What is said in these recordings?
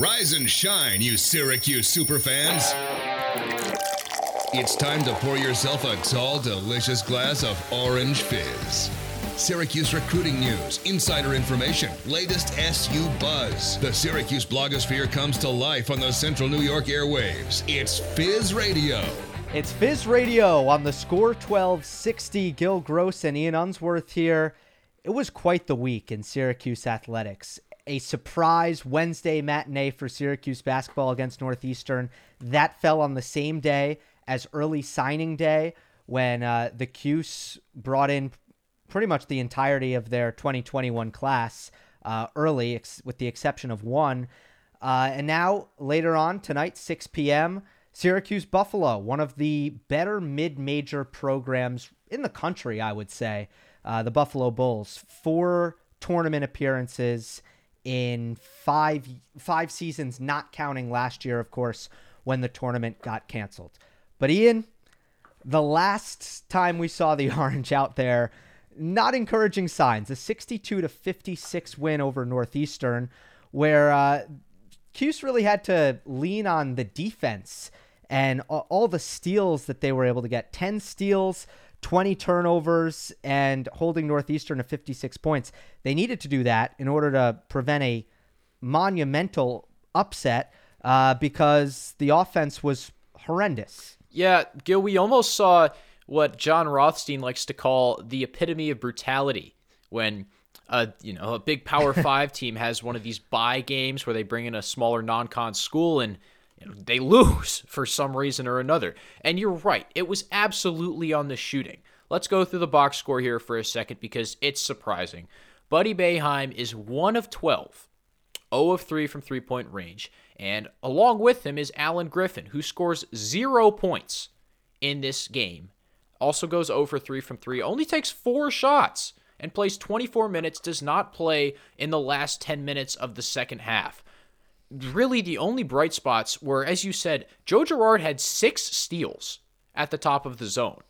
Rise and shine, you Syracuse superfans. It's time to pour yourself a tall, delicious glass of orange fizz. Syracuse recruiting news, insider information, latest SU buzz. The Syracuse blogosphere comes to life on the Central New York airwaves. It's Fizz Radio. It's Fizz Radio on the score 1260. Gil Gross and Ian Unsworth here. It was quite the week in Syracuse athletics a surprise Wednesday matinee for Syracuse basketball against Northeastern. That fell on the same day as early signing day when uh, the Cuse brought in pretty much the entirety of their 2021 class uh, early, ex- with the exception of one. Uh, and now, later on tonight, 6 p.m., Syracuse Buffalo, one of the better mid major programs in the country, I would say. Uh, the Buffalo Bulls, four tournament appearances in five five seasons, not counting last year, of course, when the tournament got canceled. But Ian, the last time we saw the Orange out there, not encouraging signs. A 62 to 56 win over Northeastern, where uh, Cuse really had to lean on the defense and all the steals that they were able to get. 10 steals, 20 turnovers and holding Northeastern to 56 points. They needed to do that in order to prevent a monumental upset uh, because the offense was horrendous. Yeah, Gil, we almost saw what Jon Rothstein likes to call the epitome of brutality when a you know a big Power Five team has one of these buy games where they bring in a smaller non-con school and they lose for some reason or another. And you're right, it was absolutely on the shooting. Let's go through the box score here for a second because it's surprising. Buddy Boeheim is 1 of 12, 0 of 3 from three point range. And along with him is Alan Griffin, who scores zero points in this game. Also goes 0 for 3 from 3, only takes four shots and plays 24 minutes, does not play in the last 10 minutes of the second half really the only bright spots were, as you said, Joe Girard had six steals at the top of the zone.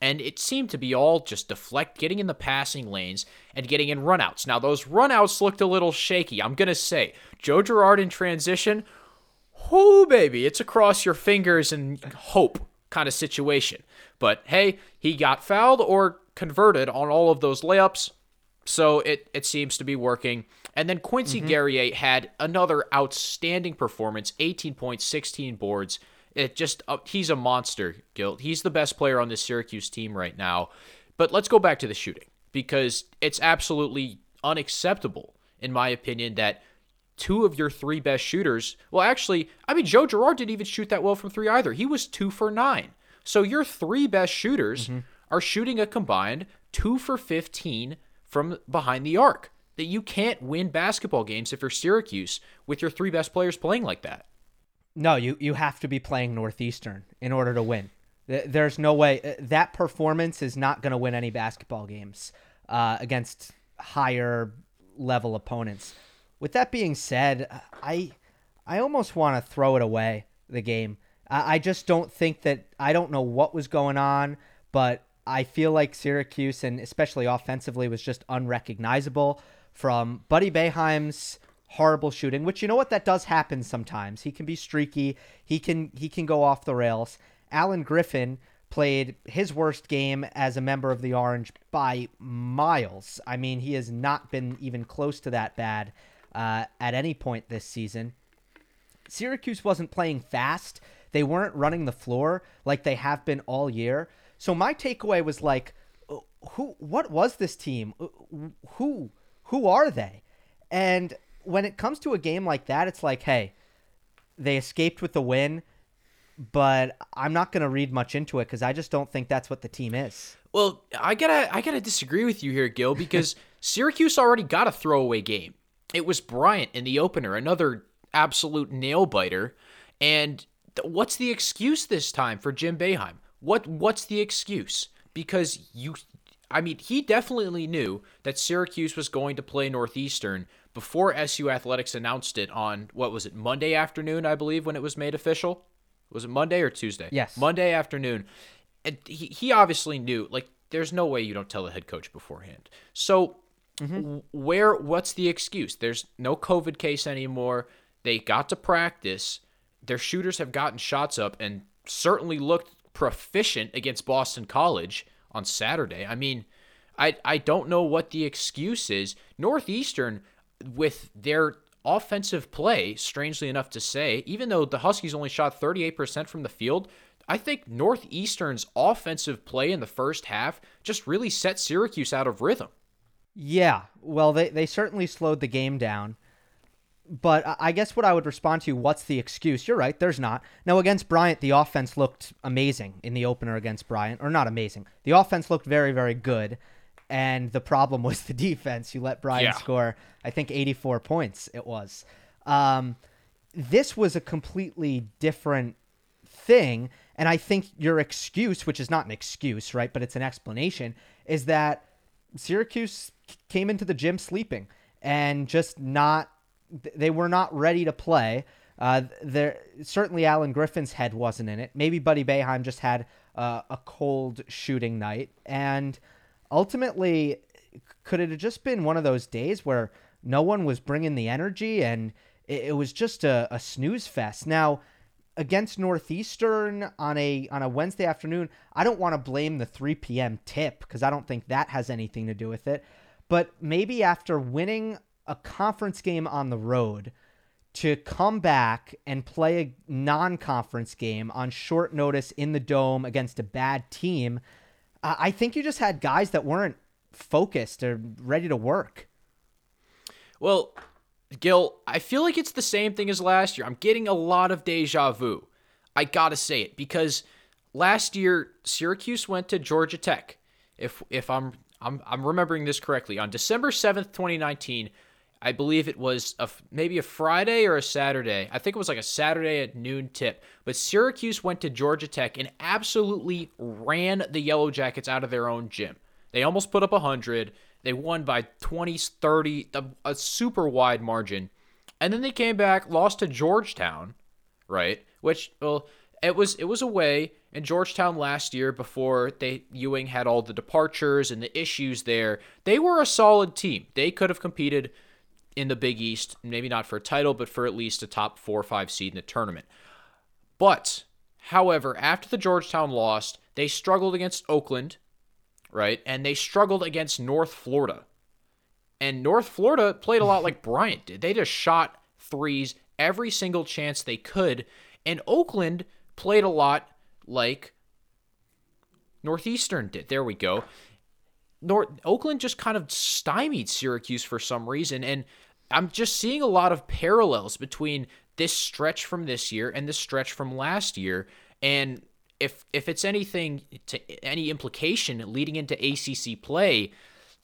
And it seemed to be all just deflect, getting in the passing lanes and getting in runouts. Now, those runouts looked a little shaky. I'm going to say, Joe Girard in transition, whoo, baby, it's across your fingers and hope kind of situation. But hey, he got fouled or converted on all of those layups. So it, it seems to be working. And then Quincy mm-hmm. Guerrier had another outstanding performance 18 points, 16 boards. It just, uh, he's a monster, Gil. He's the best player on this Syracuse team right now. But let's go back to the shooting because it's absolutely unacceptable, in my opinion, that two of your three best shooters, well, actually, I mean, Joe Girard didn't even shoot that well from three either. He was two for nine. So your three best shooters mm-hmm. are shooting a combined two for 15 from behind the arc that you can't win basketball games if you're Syracuse with your three best players playing like that. No, you you have to be playing Northeastern in order to win. There's no way uh, that performance is not going to win any basketball games uh, against higher level opponents. With that being said, I I almost want to throw it away the game. I just don't think that I don't know what was going on, but I feel like Syracuse and especially offensively was just unrecognizable from Buddy Boeheim's horrible shooting, which you know what that does happen sometimes. He can be streaky. He can he can go off the rails. Alan Griffin played his worst game as a member of the Orange by miles. I mean, he has not been even close to that bad uh, at any point this season. Syracuse wasn't playing fast. They weren't running the floor like they have been all year. So my takeaway was like, oh, who? What was this team? Uh, who? who are they? And when it comes to a game like that, it's like, hey, they escaped with the win, but I'm not going to read much into it because I just don't think that's what the team is. Well, I gotta I gotta disagree with you here, Gil, because Syracuse already got a throwaway game. It was Bryant in the opener, another absolute nail biter. And th- what's the excuse this time for Jim Boeheim? What what's the excuse? Because you I mean, he definitely knew that Syracuse was going to play Northeastern before SU Athletics announced it on what was it Monday afternoon, I believe, when it was made official. Was it Monday or Tuesday? Yes, Monday afternoon. And he he obviously knew. Like, there's no way you don't tell the head coach beforehand. So, mm-hmm. where what's the excuse? There's no COVID case anymore. They got to practice. Their shooters have gotten shots up and certainly looked proficient against Boston College on Saturday. I mean, I I don't know what the excuse is. Northeastern with their offensive play, strangely enough to say, even though the Huskies only shot 38% from the field, I think Northeastern's offensive play in the first half just really set Syracuse out of rhythm. Yeah, well, they, they certainly slowed the game down. But I guess what I would respond to, what's the excuse? You're right, there's not. Now, against Bryant, the offense looked amazing in the opener against Bryant, or not amazing. The offense looked very, very good. And the problem was the defense. You let Bryant yeah. score, I think, 84 points, it was. Um, this was a completely different thing. And I think your excuse, which is not an excuse, right, but it's an explanation, is that Syracuse came into the gym sleeping and just not, they were not ready to play. Uh, there certainly Alan Griffin's head wasn't in it. Maybe Buddy Boeheim just had uh, a cold shooting night, and ultimately, could it have just been one of those days where no one was bringing the energy and it, it was just a, a snooze fest? Now, against Northeastern on a on a Wednesday afternoon, I don't want to blame the 3 p.m. tip because I don't think that has anything to do with it. But maybe after winning a conference game on the road, to come back and play a non-conference game on short notice in the dome against a bad team, I think you just had guys that weren't focused or ready to work. Well, Gil, I feel like it's the same thing as last year. I'm getting a lot of deja vu. I gotta say it because last year Syracuse went to Georgia Tech. If if I'm I'm I'm remembering this correctly, on December seventh, 2019, I believe it was a, maybe a Friday or a Saturday. I think it was like a Saturday at noon tip. But Syracuse went to Georgia Tech and absolutely ran the Yellow Jackets out of their own gym. They almost put up 100. They won by 20, 30, a, a super wide margin. And then they came back, lost to Georgetown, right? Which well, it was it was away in Georgetown last year before they Ewing had all the departures and the issues there. They were a solid team. They could have competed in the Big East, maybe not for a title, but for at least a top 4 or 5 seed in the tournament. But however, after the Georgetown lost, they struggled against Oakland, right? And they struggled against North Florida. And North Florida played a lot like Bryant did. They just shot threes every single chance they could. And Oakland played a lot like Northeastern did. There we go. North Oakland just kind of stymied Syracuse for some reason, and I'm just seeing a lot of parallels between this stretch from this year and the stretch from last year. And if if it's anything to any implication leading into ACC play,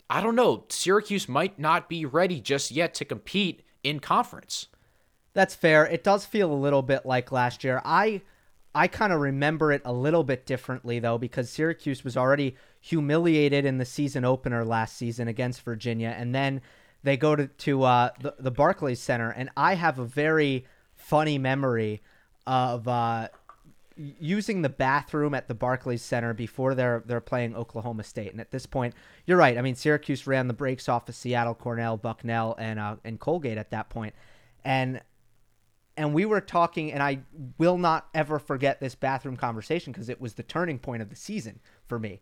I don't know. Syracuse might not be ready just yet to compete in conference. That's fair. It does feel a little bit like last year. I I kind of remember it a little bit differently though because Syracuse was already humiliated in the season opener last season against Virginia and then they go to, to uh, the, the Barclays Center and I have a very funny memory of uh, using the bathroom at the Barclays Center before they're they're playing Oklahoma State. And at this point, you're right. I mean, Syracuse ran the brakes off of Seattle, Cornell, Bucknell, and uh, and Colgate at that point, and and we were talking, and I will not ever forget this bathroom conversation because it was the turning point of the season for me.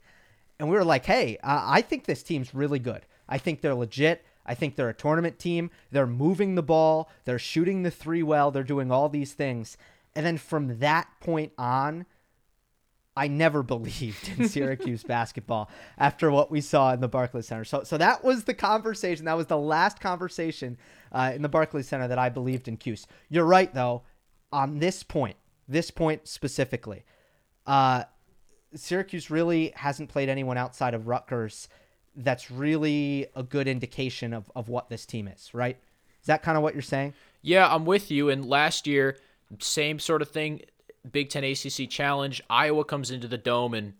And we were like, hey, uh, I think this team's really good. I think they're legit. I think they're a tournament team. They're moving the ball. They're shooting the three well. They're doing all these things. And then from that point on, I never believed in Syracuse basketball after what we saw in the Barclays Center. So, so that was the conversation. That was the last conversation uh, in the Barclays Center that I believed in Cuse. You're right, though, on this point, this point specifically. Uh, Syracuse really hasn't played anyone outside of Rutgers that's really a good indication of, of what this team is, right? Is that kind of what you're saying? Yeah, I'm with you. And last year, same sort of thing. Big Ten ACC challenge. Iowa comes into the dome and,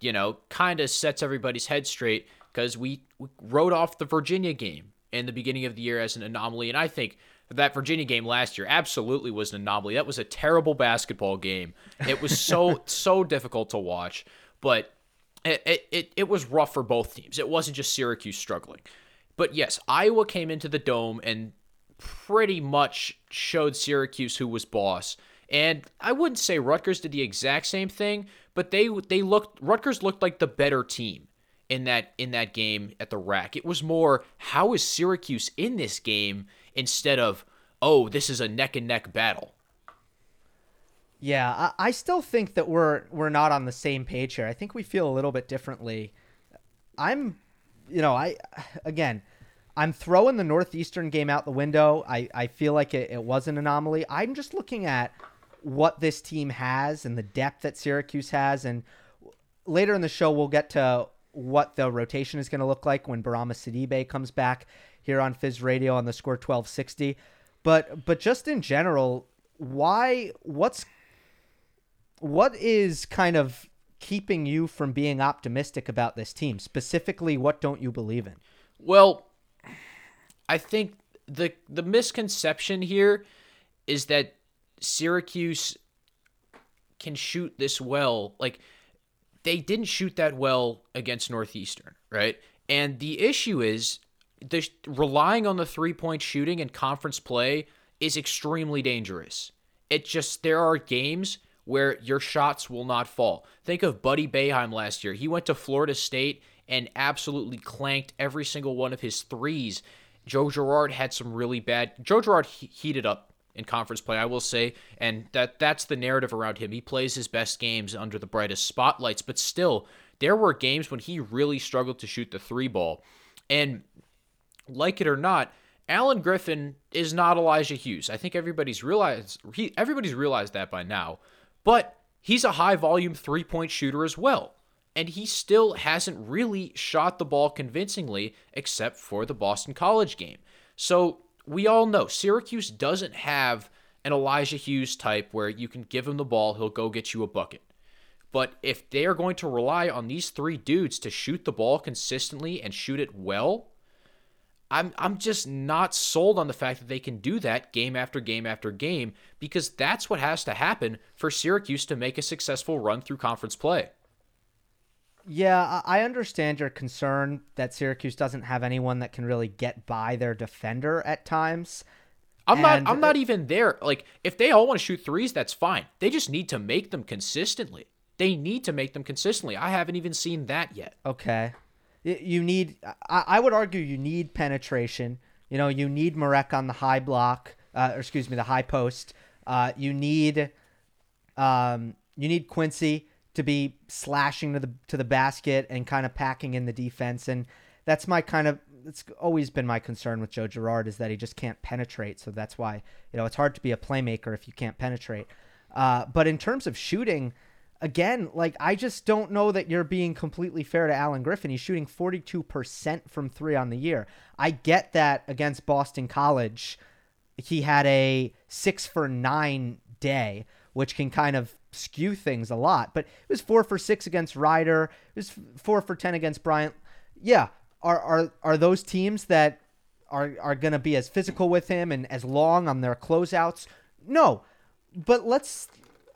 you know, kind of sets everybody's head straight because we, we wrote off the Virginia game in the beginning of the year as an anomaly. And I think that Virginia game last year absolutely was an anomaly. That was a terrible basketball game. It was so, so difficult to watch, but it, it, it was rough for both teams. It wasn't just Syracuse struggling. But yes, Iowa came into the dome and pretty much showed Syracuse who was boss. And I wouldn't say Rutgers did the exact same thing, but they they looked Rutgers looked like the better team in that in that game at the rack. It was more how is Syracuse in this game instead of oh this is a neck and neck battle. Yeah, I, I still think that we're we're not on the same page here. I think we feel a little bit differently. I'm, you know, I again, I'm throwing the Northeastern game out the window. I, I feel like it, it was an anomaly. I'm just looking at what this team has and the depth that Syracuse has. And later in the show, we'll get to what the rotation is going to look like when Bourama Sidibe comes back here on Fizz Radio on the score 1260. But but just in general, why what's what is kind of keeping you from being optimistic about this team? Specifically, what don't you believe in? Well, I think the the misconception here is that Syracuse can shoot this well. Like they didn't shoot that well against Northeastern, right? And the issue is the relying on the three-point shooting in conference play is extremely dangerous. It just there are games where your shots will not fall. Think of Buddy Boeheim last year. He went to Florida State and absolutely clanked every single one of his threes. Joe Girard had some really bad. Joe Girard heated up in conference play, I will say, and that that's the narrative around him. He plays his best games under the brightest spotlights, but still, there were games when he really struggled to shoot the three ball. And like it or not, Alan Griffin is not Elijah Hughes. I think everybody's realized he, everybody's realized that by now. But he's a high volume three point shooter as well. And he still hasn't really shot the ball convincingly except for the Boston College game. So we all know Syracuse doesn't have an Elijah Hughes type where you can give him the ball, he'll go get you a bucket. But if they are going to rely on these three dudes to shoot the ball consistently and shoot it well, I'm I'm just not sold on the fact that they can do that game after game after game because that's what has to happen for Syracuse to make a successful run through conference play. Yeah, I understand your concern that Syracuse doesn't have anyone that can really get by their defender at times. I'm and not I'm not even there. Like if they all want to shoot threes, that's fine. They just need to make them consistently. They need to make them consistently. I haven't even seen that yet. Okay you need I, would argue you need penetration. You know, you need Marek on the high block, uh, or excuse me, the high post. Uh, you need um, you need Quincy to be slashing to the to the basket and kind of packing in the defense, and that's my kind of it's always been my concern with Joe Girard is that he just can't penetrate. So that's why you know it's hard to be a playmaker if you can't penetrate. Uh, but in terms of shooting, again, like I just don't know that you're being completely fair to Alan Griffin. He's shooting 42% from 3 on the year. I get that against Boston College, he had a 6 for 9 day, which can kind of skew things a lot, but it was 4 for 6 against Rider, it was 4 for 10 against Bryant. Yeah, are are are those teams that are are going to be as physical with him and as long on their closeouts? No. But let's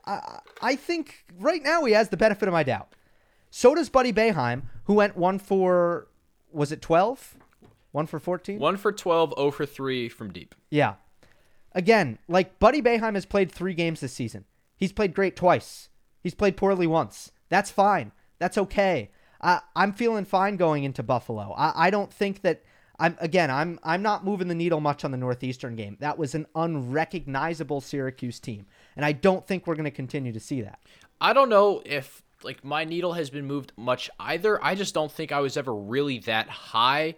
I, I think right now he has the benefit of my doubt. So does Buddy Boeheim, who went one for, was it 12? One for 14? One for 12, 0 for 3 from deep. Yeah. Again, like Buddy Boeheim has played three games this season. He's played great twice. He's played poorly once. That's fine. That's okay. I, I'm feeling fine going into Buffalo. I, I don't think that I'm again. I'm I'm not moving the needle much on the Northeastern game. That was an unrecognizable Syracuse team, and I don't think we're going to continue to see that. I don't know if like my needle has been moved much either. I just don't think I was ever really that high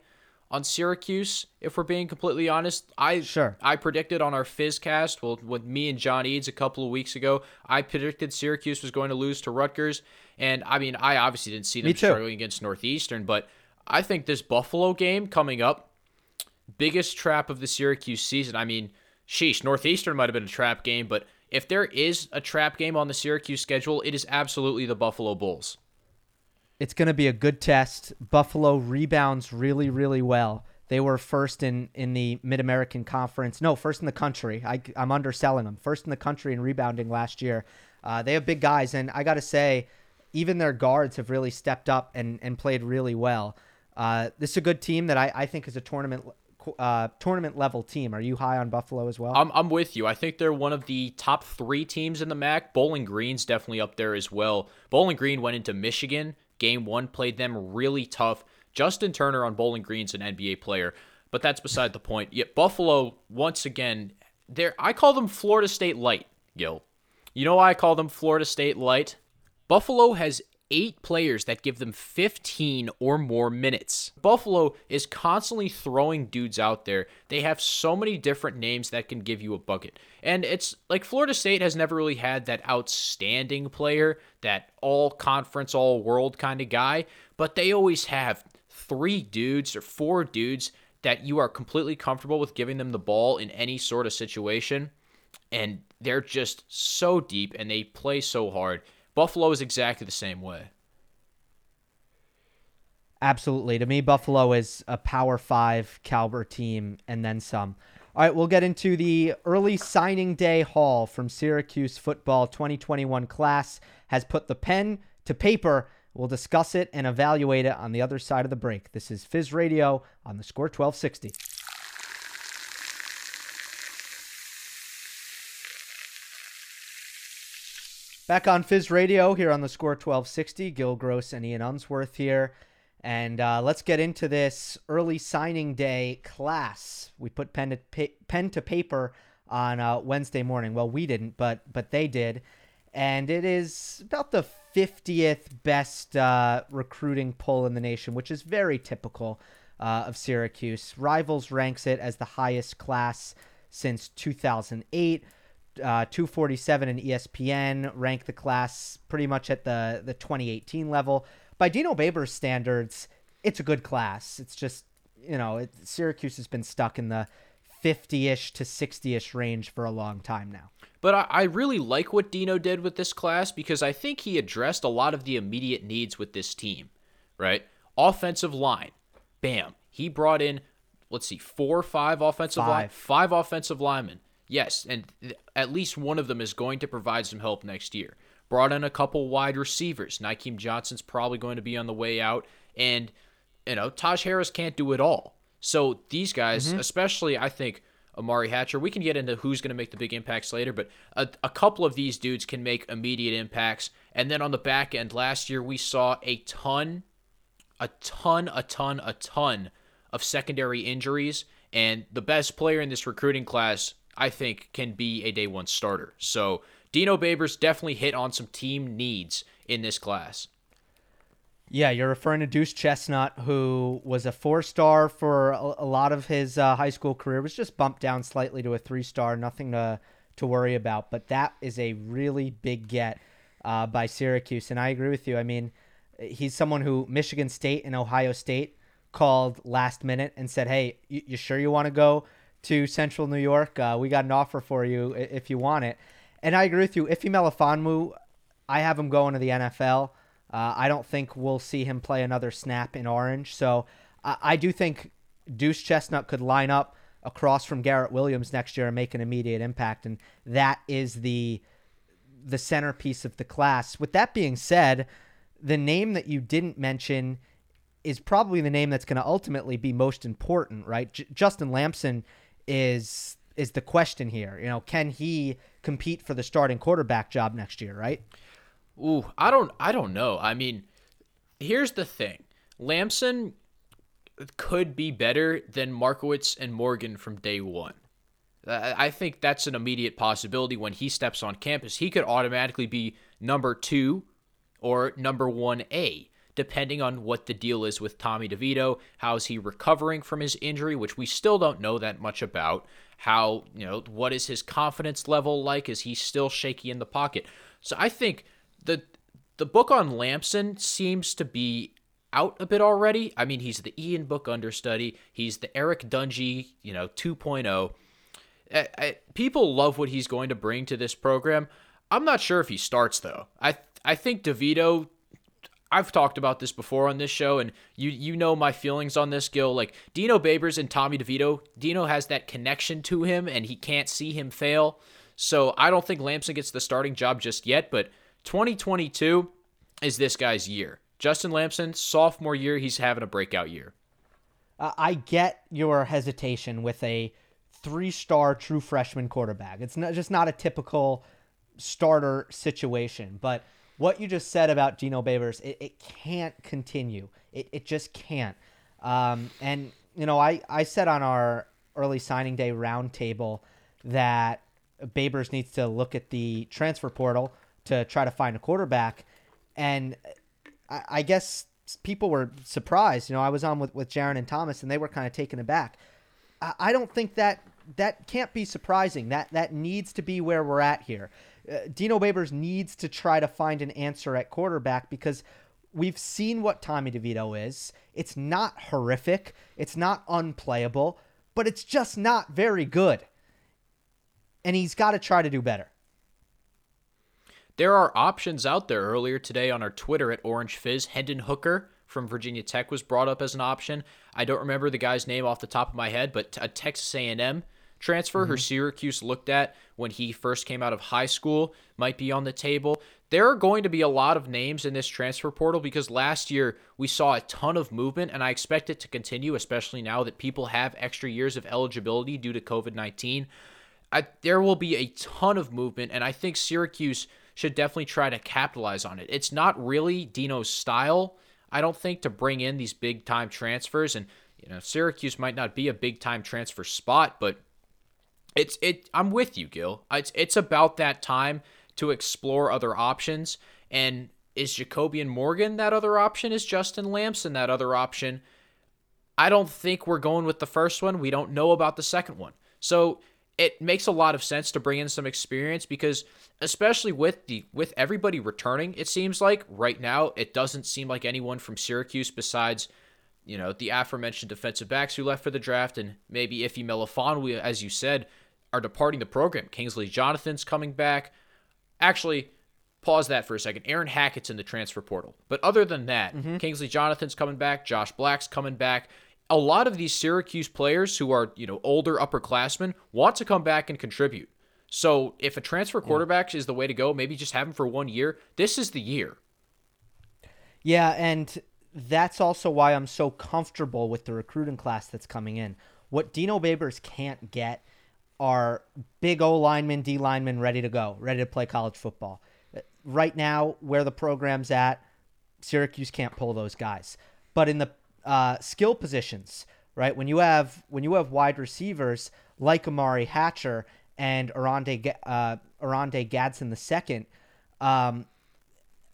on Syracuse. If we're being completely honest, I sure I predicted on our Fizzcast, well, with me and John Eads a couple of weeks ago, I predicted Syracuse was going to lose to Rutgers, and I mean I obviously didn't see them struggling against Northeastern, but I think this Buffalo game coming up, biggest trap of the Syracuse season. I mean, sheesh, Northeastern might have been a trap game, but if there is a trap game on the Syracuse schedule, it is absolutely the Buffalo Bulls. It's going to be a good test. Buffalo rebounds really, really well. They were first in, in the Mid American Conference. No, first in the country. I, I'm underselling them. First in the country in rebounding last year. Uh, they have big guys, and I got to say, even their guards have really stepped up and, and played really well. Uh, this is a good team that I, I think is a tournament uh, tournament level team. Are you high on Buffalo as well? I'm, I'm with you. I think they're one of the top three teams in the MAC. Bowling Green's definitely up there as well. Bowling Green went into Michigan. Game one played them really tough. Justin Turner on Bowling Green's an NBA player, but that's beside the point. Yet Buffalo, once again, there I call them Florida State light, Gil. You know why I call them Florida State light? Buffalo has eight players that give them 15 or more minutes. Buffalo is constantly throwing dudes out there. They have so many different names that can give you a bucket. And it's like Florida State has never really had that outstanding player, that all conference, all world kind of guy, but they always have three dudes or four dudes that you are completely comfortable with giving them the ball in any sort of situation. And they're just so deep and they play so hard. Buffalo is exactly the same way. Absolutely. To me, Buffalo is a Power Five caliber team and then some. All right, we'll get into the early signing day haul from Syracuse football 2021 class has put the pen to paper. We'll discuss it and evaluate it on the other side of the break. This is Fizz Radio on the score 1260. Back on Fizz Radio here on the score 1260. Gil Gross and Ian Unsworth here. And uh, let's get into this early signing day class. We put pen to, pa- pen to paper on uh, Wednesday morning. Well, we didn't, but but they did. And it is about the 50th best uh, recruiting poll in the nation, which is very typical uh, of Syracuse. Rivals ranks it as the highest class since 2008 uh, 247 and ESPN rank the class pretty much at the the 2018 level. By Dino Babers standards, it's a good class. It's just you know it, Syracuse has been stuck in the 50ish to 60ish range for a long time now. But I, I really like what Dino did with this class because I think he addressed a lot of the immediate needs with this team. Right, offensive line, bam. He brought in let's see, four or five offensive five. line, five offensive linemen. Yes, and th- at least one of them is going to provide some help next year. Brought in a couple wide receivers. Nykeim Johnson's probably going to be on the way out, and you know Taj Harris can't do it all. So these guys, mm-hmm. especially I think Umari Hatcher, we can get into who's going to make the big impacts later, but a, a couple of these dudes can make immediate impacts. And then on the back end, last year we saw a ton, a ton, a ton, a ton of secondary injuries. And the best player in this recruiting class I think can be a day one starter. So Dino Babers definitely hit on some team needs in this class. Yeah, you're referring to Deuce Chestnut, who was a four star for a, lot of his uh, high school career, was just bumped down slightly to a three star. Nothing to to worry about, but that is a really big get uh, by Syracuse, and I agree with you. I mean, he's someone who Michigan State and Ohio State called last minute and said, "Hey, you, you sure you want to go to Central New York. Uh, we got an offer for you if you want it. And I agree with you. Ife Melifonwu, I have him going to the NFL. Uh, I don't think we'll see him play another snap in orange. So I, I do think Deuce Chestnut could line up across from Garrett Williams next year and make an immediate impact. And that is the the centerpiece of the class. With that being said, the name that you didn't mention is probably the name that's going to ultimately be most important, right? J- Justin Lamson is is the question here. You know, can he compete for the starting quarterback job next year, right? Ooh, I don't I don't know. I mean, here's the thing. Lamson could be better than Markowitz and Morgan from day 1. I think that's an immediate possibility when he steps on campus. He could automatically be number 2 or number 1A depending on what the deal is with Tommy DeVito. How is he recovering from his injury, which we still don't know that much about? How, you know, what is his confidence level like? Is he still shaky in the pocket? So I think the the book on Lamson seems to be out a bit already. I mean, he's the Ian Book understudy. He's the Eric Dungey, you know, 2.0. I, I, people love what he's going to bring to this program. I'm not sure if he starts though. I I think DeVito I've talked about this before on this show, and you you know my feelings on this, Gil. Like Dino Babers and Tommy DeVito, Dino has that connection to him, and he can't see him fail. So I don't think Lamson gets the starting job just yet, but 2022 is this guy's year. Justin Lamson, sophomore year, he's having a breakout year. uh, I get your hesitation with a three-star true freshman quarterback. It's not just not a typical starter situation, but what you just said about Dino Babers, it, it can't continue. It, it just can't. Um, and you know, I, I said on our early signing day roundtable that Babers needs to look at the transfer portal to try to find a quarterback. And I, I guess people were surprised. You know, I was on with, with Jaron and Thomas and they were kind of taken aback. I, I don't think that that can't be surprising. That that needs to be where we're at here. Uh, Dino Babers needs to try to find an answer at quarterback because we've seen what Tommy DeVito is. It's not horrific. It's not unplayable, but it's just not very good. And he's got to try to do better. There are options out there. Earlier today on our Twitter at Orange Fizz, Hendon Hooker from Virginia Tech was brought up as an option. I don't remember the guy's name off the top of my head, but a Texas A&M transfer, mm-hmm. her Syracuse looked at when he first came out of high school, might be on the table. There are going to be a lot of names in this transfer portal because last year we saw a ton of movement, and I expect it to continue, especially now that people have extra years of eligibility due to COVID 19. There will be a ton of movement, and I think Syracuse should definitely try to capitalize on it. It's not really Dino's style, I don't think, to bring in these big time transfers. And, you know, Syracuse might not be a big time transfer spot, but it's it I'm with you, Gil. It's it's about that time to explore other options. And is Jacobian Morgan that other option? Is Justin Lamson that other option? I don't think we're going with the first one. We don't know about the second one. So it makes a lot of sense to bring in some experience because especially with the with everybody returning, it seems like right now it doesn't seem like anyone from Syracuse besides you know the aforementioned defensive backs who left for the draft and maybe Ife Melifonwu, as you said, are departing the program. Kingsley Jonathan's coming back. Actually, pause that for a second. Aaron Hackett's in the transfer portal. But other than that, mm-hmm. Kingsley Jonathan's coming back. Josh Black's coming back. A lot of these Syracuse players who are, you know, older upperclassmen want to come back and contribute. So if a transfer quarterback yeah. is the way to go, maybe just have him for one year. This is the year. Yeah, and that's also why I'm so comfortable with the recruiting class that's coming in. What Dino Babers can't get are big O linemen, D linemen ready to go, ready to play college football. Right now, where the program's at, Syracuse can't pull those guys. But in the uh, skill positions, right, when you have when you have wide receivers like Umari Hatcher and Oronde uh, Oronde Gadsden the second, um,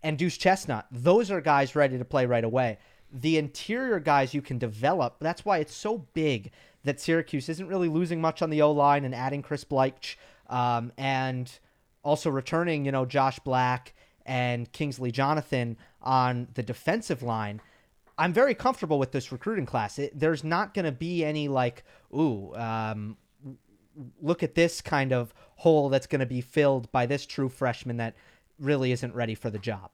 and Deuce Chestnut, those are guys ready to play right away. The interior guys you can develop. That's why it's so big that Syracuse isn't really losing much on the O line and adding Chris Bleich um, and also returning, you know, Josh Black and Kingsley Jonathan on the defensive line. I'm very comfortable with this recruiting class. It, there's not going to be any like, ooh, um, look at this kind of hole that's going to be filled by this true freshman that really isn't ready for the job.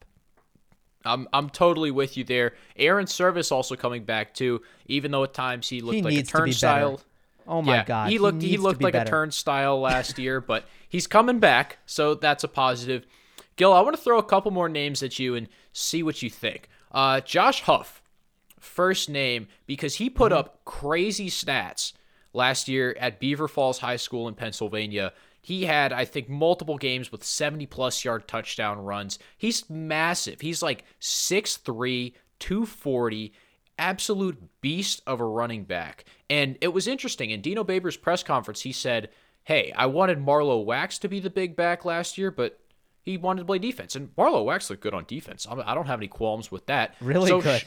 I'm I'm totally with you there. Airon Servais also coming back too, even though at times he looked he like a turnstile. Oh my yeah, god, he looked he, he looked like better. a turnstile last year, but he's coming back, so that's a positive. Gil, I want to throw a couple more names at you and see what you think. Uh, Josh Huff, first name because he put mm-hmm. up crazy stats last year at Beaver Falls High School in Pennsylvania. He had, I think, multiple games with 70 plus yard touchdown runs. He's massive. He's like 6'3, 240, absolute beast of a running back. And it was interesting. In Dino Babers' press conference, he said, Hey, I wanted Marlowe Wax to be the big back last year, but he wanted to play defense. And Marlowe Wax looked good on defense. I don't have any qualms with that. Really so, good.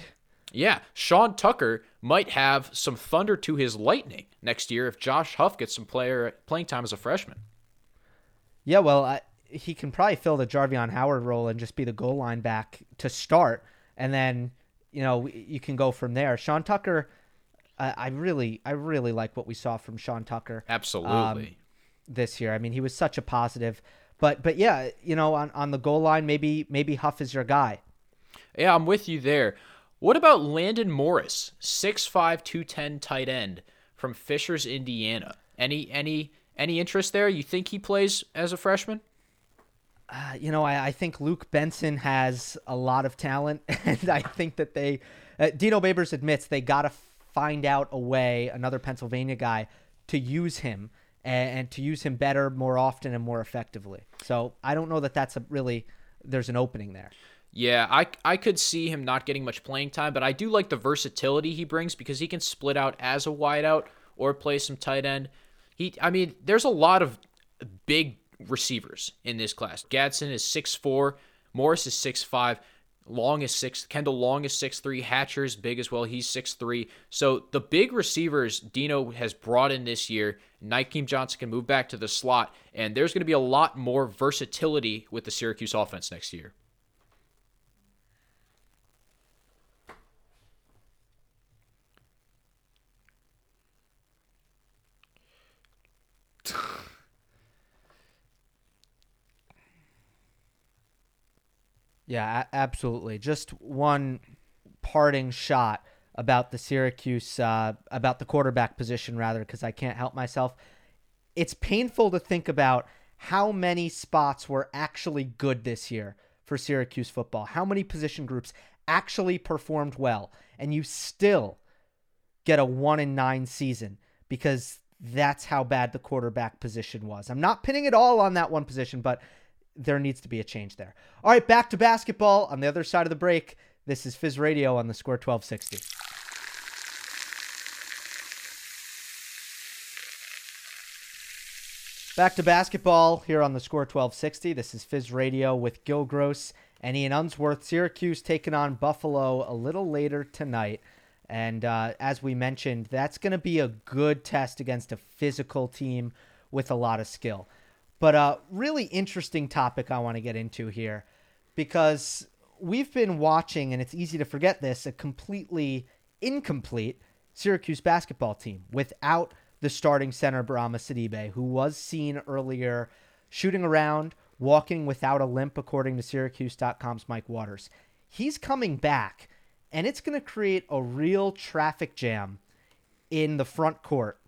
Yeah, Sean Tucker might have some thunder to his lightning next year if Josh Huff gets some player playing time as a freshman. Yeah, well, I, he can probably fill the Jarveon Howard role and just be the goal line back to start, and then you know you can go from there. Sean Tucker, I, I really, I really like what we saw from Sean Tucker. Absolutely. Um, this year, I mean, he was such a positive. But but yeah, you know, on, on the goal line, maybe maybe Huff is your guy. Yeah, I'm with you there. What about Landon Morris, 6'5", 210 tight end from Fishers, Indiana? Any any any interest there? You think he plays as a freshman? Uh, you know, I, I, think Luke Benson has a lot of talent, and I think that they, uh, Dino Babers admits they got to find out a way, another Pennsylvania guy, to use him and, and to use him better, more often, and more effectively. So I don't know that that's a really there's an opening there. Yeah, I, I could see him not getting much playing time, but I do like the versatility he brings because he can split out as a wideout or play some tight end. He, I mean, there's a lot of big receivers in this class. Gadsden is six four, Morris is six five. Long is six. Kendall Long is six three. Hatcher is big as well. He's six three. So the big receivers Dino has brought in this year. Nykeim Johnson can move back to the slot, and there's going to be a lot more versatility with the Syracuse offense next year. Yeah, absolutely. Just one parting shot about the Syracuse, uh, about the quarterback position, rather, because I can't help myself. It's painful to think about how many spots were actually good this year for Syracuse football, how many position groups actually performed well, and you still get a one in nine season because that's how bad the quarterback position was. I'm not pinning it all on that one position, but there needs to be a change there. All right, back to basketball on the other side of the break. This is Fizz Radio on the Score 1260. Back to basketball here on the Score 1260. This is Fizz Radio with Gil Gross and Ian Unsworth. Syracuse taking on Buffalo a little later tonight. And uh, as we mentioned, that's going to be a good test against a physical team with a lot of skill. But a really interesting topic I want to get into here because we've been watching, and it's easy to forget this, a completely incomplete Syracuse basketball team without the starting center, Bourama Sidibe, who was seen earlier shooting around, walking without a limp, according to Syracuse.com's Mike Waters. He's coming back, and it's going to create a real traffic jam in the front court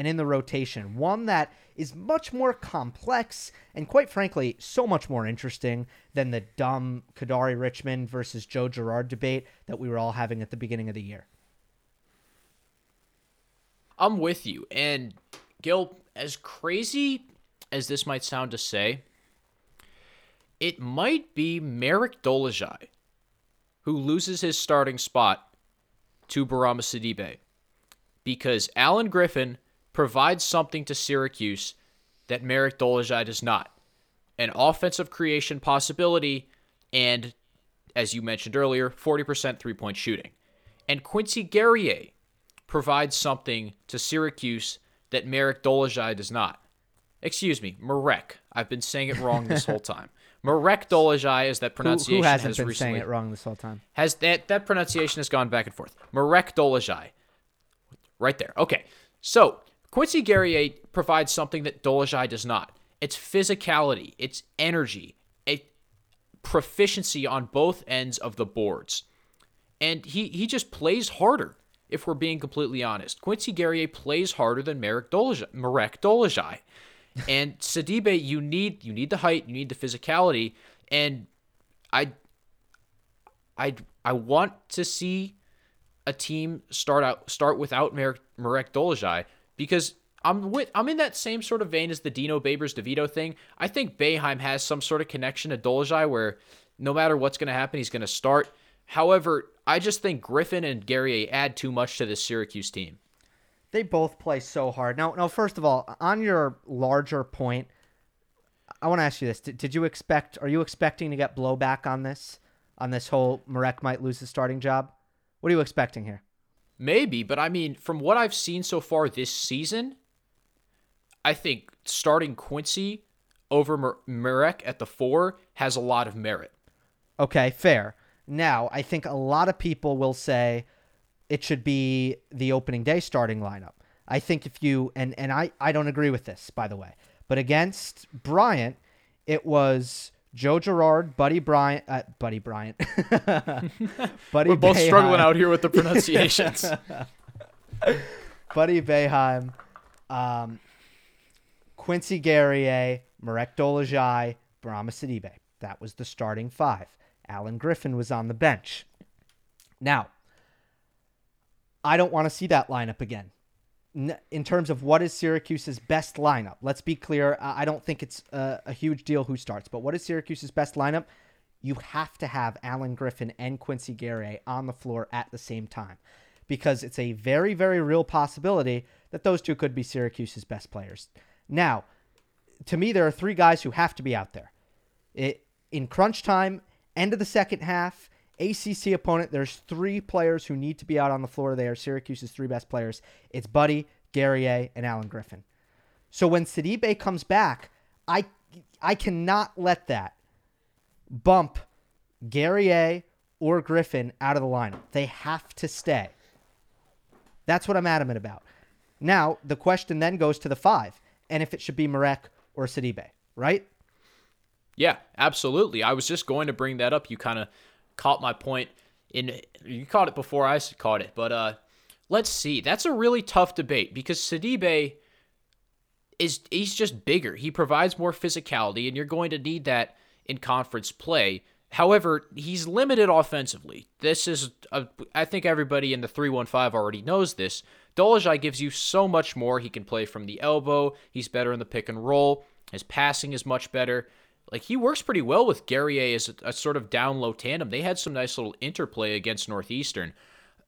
and in the rotation. One that is much more complex and, quite frankly, so much more interesting than the dumb Kadari Richmond versus Joe Girard debate that we were all having at the beginning of the year. I'm with you. And Gil, as crazy as this might sound to say, it might be Merrick Dolezaj who loses his starting spot to Bourama Sidibe because Alan Griffin provides something to Syracuse that Marek Dolezaj does not an offensive creation possibility and, as you mentioned earlier, 40% three point shooting. And Quincy Guerrier provides something to Syracuse that Marek Dolezaj does not. Excuse me, Marek. I've been saying it wrong this whole time. Marek Dolezaj is that pronunciation who, who hasn't has been recently, saying it wrong this whole time? Has that that pronunciation has gone back and forth. Marek Dolezaj. Right there. Okay. So Quincy Guerrier provides something that Dolezaj does not. It's physicality, it's energy, a proficiency on both ends of the boards. And he, he just plays harder, if we're being completely honest. Quincy Guerrier plays harder than Marek Dolezaj. Marek Dolezaj. and Sidibe, you need you need the height, you need the physicality, and I I I want to see a team start out start without Marek, Marek Dolezaj because I'm with I'm in that same sort of vein as the Dino Babers DeVito thing. I think Boeheim has some sort of connection to Dolezaj where no matter what's going to happen, he's going to start. However, I just think Griffin and Guerrier add too much to this Syracuse team. They both play so hard. Now, now, first of all, on your larger point, I want to ask you this: did, did you expect? Are you expecting to get blowback on this? On this whole Marek might lose his starting job? What are you expecting here? Maybe, but I mean, from what I've seen so far this season, I think starting Quincy over Marek at the four has a lot of merit. Okay, fair. Now, I think a lot of people will say it should be the opening day starting lineup. I think if you and and I I don't agree with this, by the way. But against Bryant, it was Joe Girard, Buddy Bryant, uh, Buddy Bryant, Buddy. We're both Boeheim. struggling out here with the pronunciations. Buddy Boeheim, um, Quincy Guerrier, Marek Dolezaj, Bourama Sidibe. That was the starting five. Alan Griffin was on the bench. Now, I don't want to see that lineup again. In terms of what is Syracuse's best lineup, let's be clear. I don't think it's a, a huge deal who starts, but what is Syracuse's best lineup? You have to have Alan Griffin and Quincy Guerrier on the floor at the same time because it's a very, very real possibility that those two could be Syracuse's best players. Now, to me, there are three guys who have to be out there. It, in crunch time, end of the second half, ACC opponent, there's three players who need to be out on the floor. They are Syracuse's three best players. It's Buddy, Guerrier, and Alan Griffin. So when Sidibe comes back, I I cannot let that bump Guerrier or Griffin out of the lineup. They have to stay. That's what I'm adamant about. Now, the question then goes to the five, and if it should be Marek or Sidibe, right? Yeah, absolutely. I was just going to bring that up. You kind of caught my point in you caught it before I caught it, but uh let's see. That's a really tough debate because Sidibe is he's just bigger. He provides more physicality and you're going to need that in conference play. However, he's limited offensively. This is, a, I think everybody in the 315 already knows this. Dolezaj gives you so much more. He can play from the elbow. He's better in the pick and roll. His passing is much better. Like he works pretty well with Guerrier as a, a sort of down low tandem. They had some nice little interplay against Northeastern.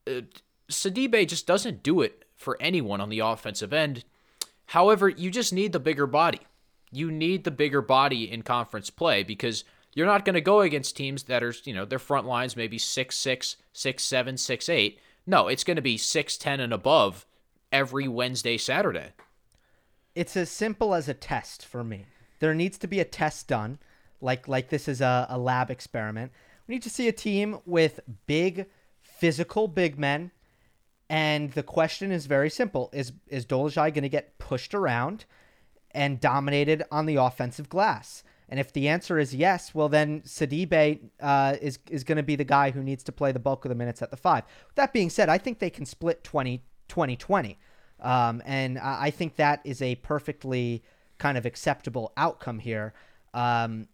Uh, just doesn't do it for anyone on the offensive end. However, you just need the bigger body. You need the bigger body in conference play because you're not going to go against teams that are, you know, their front lines maybe 6'6, 6'7, 6'8. No, it's going to be 6'10 and above every Wednesday, Saturday. It's as simple as a test for me. There needs to be a test done, like like this is a, a lab experiment. We need to see a team with big, physical big men. And the question is very simple. Is is Dolezaj going to get pushed around and dominated on the offensive glass? And if the answer is yes, well then Sidibe uh, is is going to be the guy who needs to play the bulk of the minutes at the five. With that being said, I think they can split 20 20 20. Um, and I think that is a perfectly kind of acceptable outcome here. Um,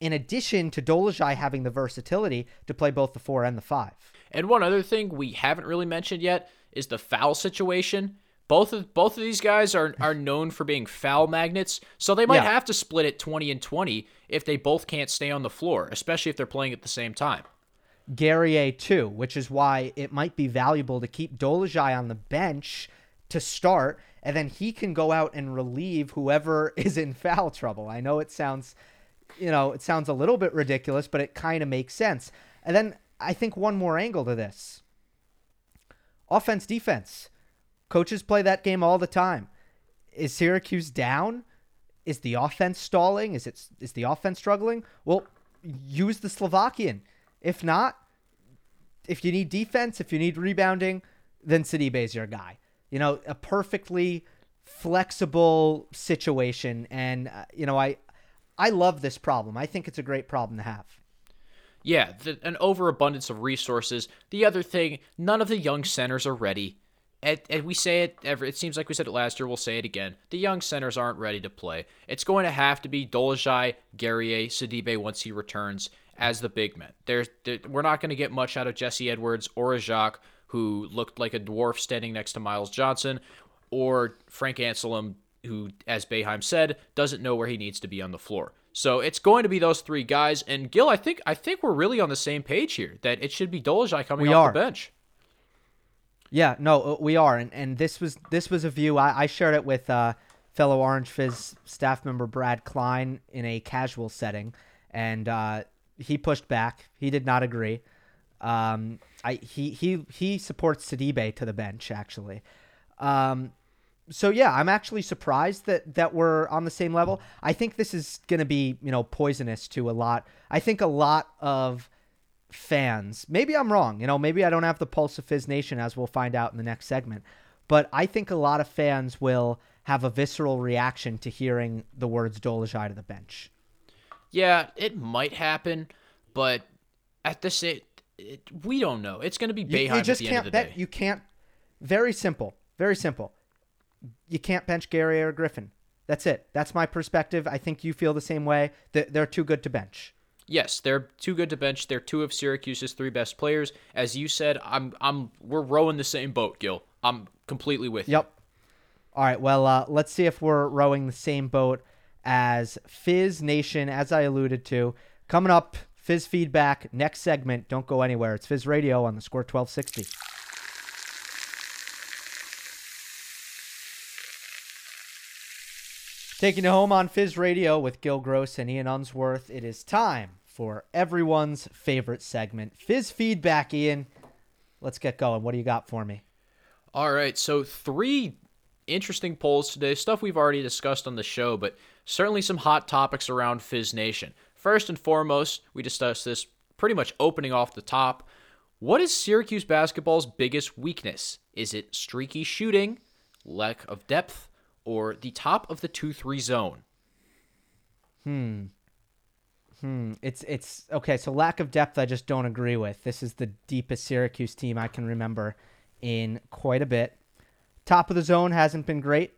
in addition to Dolezaj having the versatility to play both the four and the five. And one other thing we haven't really mentioned yet is the foul situation. Both of both of these guys are are known for being foul magnets, so they might yeah. have to split it 20 and 20 if they both can't stay on the floor, especially if they're playing at the same time. Guerrier too, which is why it might be valuable to keep Dolezaj on the bench to start and then he can go out and relieve whoever is in foul trouble. I know it sounds, you know, it sounds a little bit ridiculous, but it kind of makes sense. And then I think one more angle to this offense, defense. Coaches play that game all the time. Is Syracuse down? Is the offense stalling? Is it is the offense struggling? Well, use the Slovakian. If not, if you need defense, if you need rebounding, then is your guy you know, a perfectly flexible situation. And, uh, you know, I, I love this problem. I think it's a great problem to have. Yeah, the, an overabundance of resources. The other thing, none of the young centers are ready. And, we say it every. It seems like we said it last year. We'll say it again. The young centers aren't ready to play. It's going to have to be Dolezaj, Guerrier, Sidibe once he returns as the big men. There's, there, we're not going to get much out of Jesse Edwards or Ajak who looked like a dwarf standing next to Myles Johnson, or Frank Anselem, who, as Boeheim said, doesn't know where he needs to be on the floor. So it's going to be those three guys. And Gil, I think I think we're really on the same page here that it should be Dolezaj coming we off are. the bench. Yeah, no, uh, we are, and and this was this was a view I, I shared it with uh, fellow Orange Fizz staff member Brad Klein in a casual setting, and uh, he pushed back. He did not agree. Um, I he he he supports Sidibe to the bench actually. Um, so yeah, I'm actually surprised that that we're on the same level. I think this is going to be you know poisonous to a lot. I think a lot of fans. Maybe I'm wrong. You know, maybe I don't have the pulse of Fizz Nation as we'll find out in the next segment. But I think a lot of fans will have a visceral reaction to hearing the words Dolezaj to the bench. Yeah, it might happen, but at the same it, we don't know. It's going to be Boeheim you, you just at the can't end of the bet, day. You can't. Very simple. Very simple. You can't bench Guerrier or Griffin. That's it. That's my perspective. I think you feel the same way. They're too good to bench. Yes, they're too good to bench. They're two of Syracuse's three best players. As you said, I'm I'm we're rowing the same boat, Gil. I'm completely with yep. you. All right. Well, uh, let's see if we're rowing the same boat as Fizz Nation, as I alluded to. Coming up, Fizz feedback next segment. Don't go anywhere. It's Fizz Radio on the Score 1260. Taking you home on Fizz Radio with Gil Gross and Ian Unsworth. It is time for everyone's favorite segment, Fizz feedback. Ian, let's get going. What do you got for me? All right, so three interesting polls today, stuff we've already discussed on the show, but certainly some hot topics around Fizz Nation. First and foremost, we discussed this pretty much opening off the top. What is Syracuse basketball's biggest weakness? Is it streaky shooting, lack of depth, or the top of the 2 3 zone? Hmm. Hmm. It's it's okay. So lack of depth, I just don't agree with. This is the deepest Syracuse team I can remember in quite a bit. Top of the zone hasn't been great.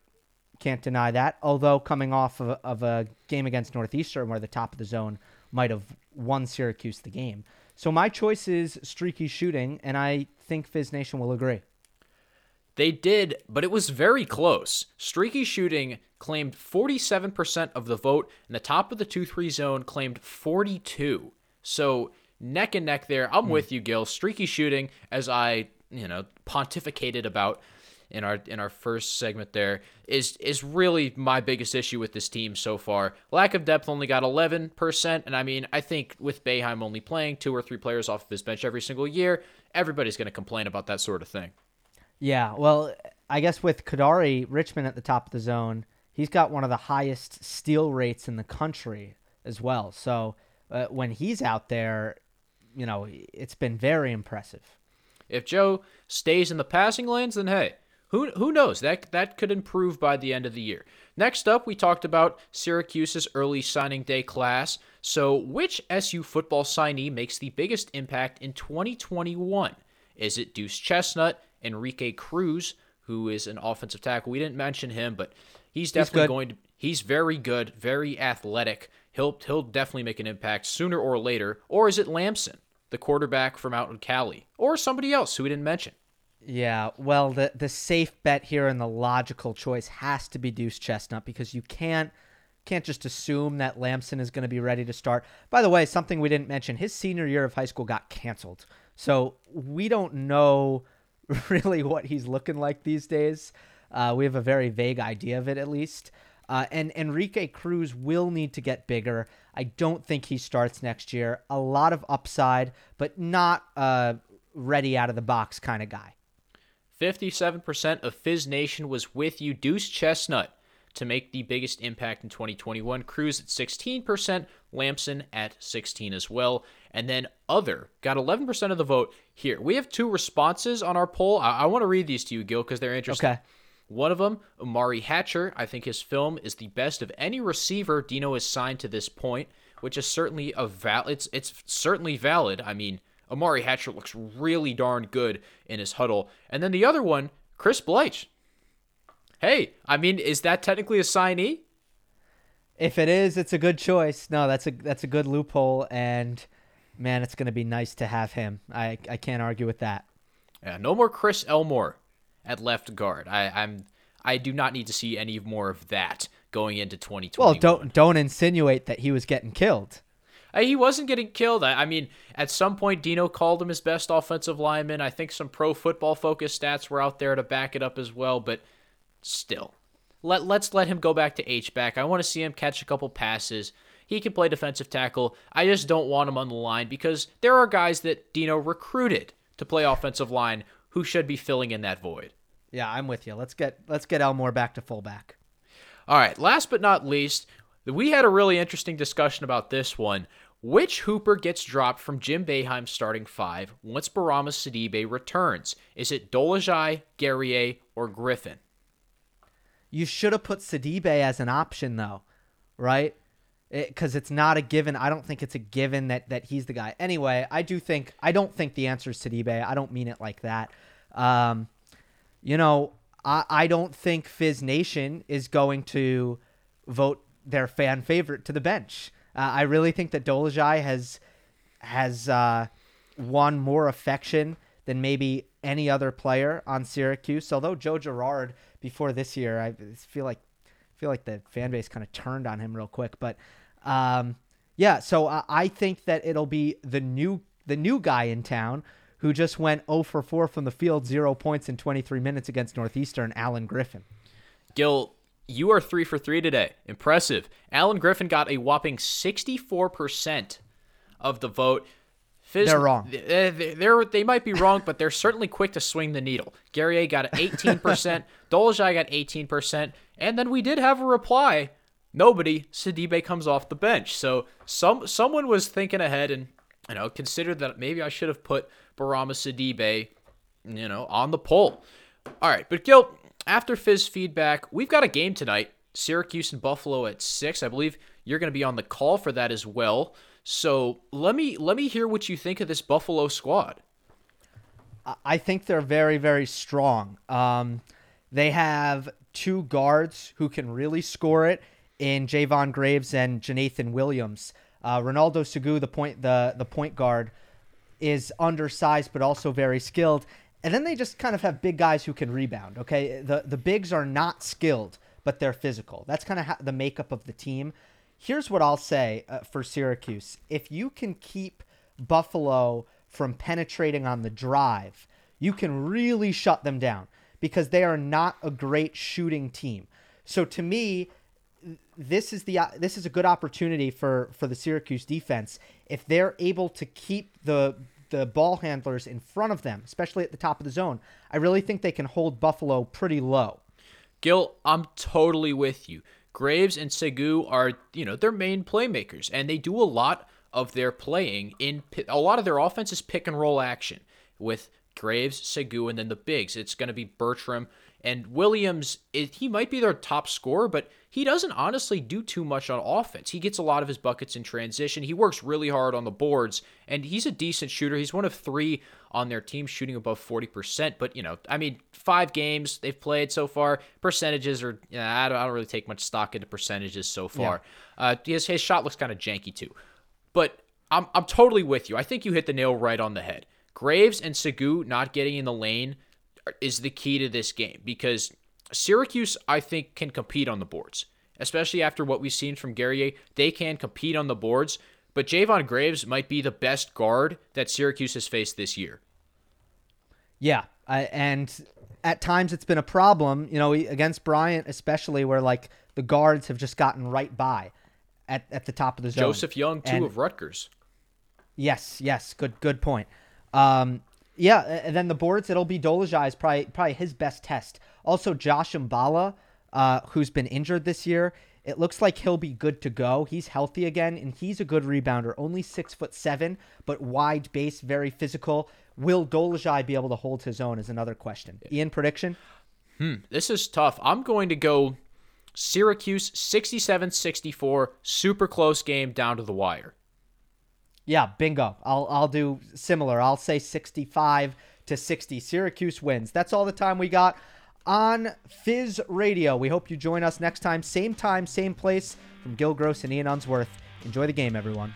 Can't deny that. Although coming off of, of a game against Northeastern where the top of the zone might have won Syracuse the game. So my choice is streaky shooting, and I think Fizz Nation will agree. They did, but it was very close. Streaky shooting claimed 47% of the vote, and the top of the 2 3 zone claimed 42. So neck and neck there. I'm mm. with you, Gil. Streaky shooting, as I, you know, pontificated about, in our in our first segment there is is really my biggest issue with this team so far. Lack of depth only got 11%, and I mean, I think with Boeheim only playing two or three players off of his bench every single year, everybody's going to complain about that sort of thing. Yeah, well, I guess with Kadary Richmond at the top of the zone, he's got one of the highest steal rates in the country as well. So uh, when he's out there, you know, it's been very impressive. If Joe stays in the passing lanes, then hey, who who knows? That that could improve by the end of the year. Next up, we talked about Syracuse's early signing day class. So, which SU football signee makes the biggest impact in 2021? Is it Deuce Chestnut, Enrique Cruz, who is an offensive tackle? We didn't mention him, but he's definitely he's going to he's very good, very athletic. He'll he'll definitely make an impact sooner or later. Or is it Lamson, the quarterback from out in Cali, or somebody else who we didn't mention? Yeah, well, the the safe bet here and the logical choice has to be Deuce Chestnut because you can't can't just assume that Lamson is going to be ready to start. By the way, something we didn't mention: his senior year of high school got canceled, so we don't know really what he's looking like these days. Uh, we have a very vague idea of it, at least. Uh, and Enrique Cruz will need to get bigger. I don't think he starts next year. A lot of upside, but not a ready out of the box kind of guy. 57% of Fizz Nation was with you. Deuce Chestnut to make the biggest impact in 2021. Cruz at 16%, Lamson at 16 as well. And then other got 11% of the vote here. We have two responses on our poll. I, I want to read these to you, Gil, because they're interesting. Okay. One of them, Umari Hatcher. I think his film is the best of any receiver Dino has signed to this point, which is certainly a val. It's it's certainly valid. I mean, Umari Hatcher looks really darn good in his huddle. And then the other one, Chris Bleich. Hey, I mean, is that technically a signee? If it is, it's a good choice. No, that's a that's a good loophole, and man, it's going to be nice to have him. I I can't argue with that. Yeah, no more Chris Elmore at left guard. I, I'm I do not need to see any more of that going into 2020. Well, don't don't insinuate that he was getting killed. Uh, he wasn't getting killed. I, I, mean, at some point, Dino called him his best offensive lineman. I think some pro football focus stats were out there to back it up as well, but still. Let, let's let him go back to H-back. I want to see him catch a couple passes. He can play defensive tackle. I just don't want him on the line because there are guys that Dino recruited to play offensive line who should be filling in that void. Yeah, I'm with you. Let's get let's get Elmore back to fullback. All right, last but not least, we had a really interesting discussion about this one. Which Hooper gets dropped from Jim Boeheim's starting five once Bourama Sidibe returns? Is it Dolezaj, Guerrier, or Griffin? You should have put Sidibe as an option, though, right? Because it, it's not a given. I don't think it's a given that that he's the guy. Anyway, I do think I don't think the answer is Sidibe. I don't mean it like that. Um, you know, I I don't think Fizz Nation is going to vote their fan favorite to the bench. Uh, I really think that Dolezaj has has uh, won more affection than maybe any other player on Syracuse. Although Joe Girard before this year, I feel like feel like the fan base kind of turned on him real quick. But um, yeah, so I, I think that it'll be the new the new guy in town who just went 0 for 4 from the field, zero points in 23 minutes against Northeastern, Alan Griffin. Gil, you are three for three today. Impressive. Alan Griffin got a whopping 64% of the vote. Fizz, they're wrong. They're, eh, they're, they might be wrong, but they're certainly quick to swing the needle. Guerrier got 18%, Dolezaj got 18%, and then we did have a reply. Nobody, Sidibe comes off the bench. So some someone was thinking ahead and you know considered that maybe I should have put Bourama Sidibe, you know, on the poll. All right, but Gil, after Fizz feedback, we've got a game tonight. Syracuse and Buffalo at six. I believe you're going to be on the call for that as well. So let me let me hear what you think of this Buffalo squad. I think they're very very strong. Um, they have two guards who can really score it in Jayvon Graves and Jonathan Williams. Uh, Ronaldo Segu, the point the the point guard, is undersized but also very skilled. And then they just kind of have big guys who can rebound. Okay, the the bigs are not skilled, but they're physical. That's kind of the makeup of the team. Here's what I'll say uh, for Syracuse: if you can keep Buffalo from penetrating on the drive, you can really shut them down because they are not a great shooting team. So to me, this is the this is a good opportunity for for the Syracuse defense if they're able to keep the the ball handlers in front of them, especially at the top of the zone. I really think they can hold Buffalo pretty low. Gil, I'm totally with you. Graves and Segu are, you know, their main playmakers, and they do a lot of their playing in a lot of their offense is pick and roll action with Graves, Segu, and then the bigs. It's going to be Bertram and Williams. He might be their top scorer, but he doesn't honestly do too much on offense. He gets a lot of his buckets in transition. He works really hard on the boards, and he's a decent shooter. He's one of three on their team shooting above 40%. But, you know, I mean, five games they've played so far. Percentages are, you know, I, don't, I don't really take much stock into percentages so far. Yeah. Uh, his, his shot looks kind of janky, too. But I'm, I'm totally with you. I think you hit the nail right on the head. Graves and Segu not getting in the lane is the key to this game because Syracuse, I think, can compete on the boards, especially after what we've seen from Guerrier. They can compete on the boards, but Jayvon Graves might be the best guard that Syracuse has faced this year. Yeah, and at times it's been a problem, you know, against Bryant, especially where like the guards have just gotten right by at, at the top of the zone. Joseph Young, too, and, of Rutgers. Yes, yes, good, good point. Um, yeah, and then the boards, it'll be Dolezaj is probably probably his best test. Also, Josh Mballa, uh, who's been injured this year, it looks like he'll be good to go. He's healthy again, and he's a good rebounder. Only six foot seven, but wide base, very physical. Will Dolezaj be able to hold his own? Is another question. Ian, prediction? Hmm, this is tough. I'm going to go Syracuse 67-64, super close game down to the wire. Yeah, bingo. I'll I'll do similar. I'll say 65 to 60. Syracuse wins. That's all the time we got on Fizz Radio. We hope you join us next time, same time, same place from Gil Gross and Ian Unsworth. Enjoy the game, everyone.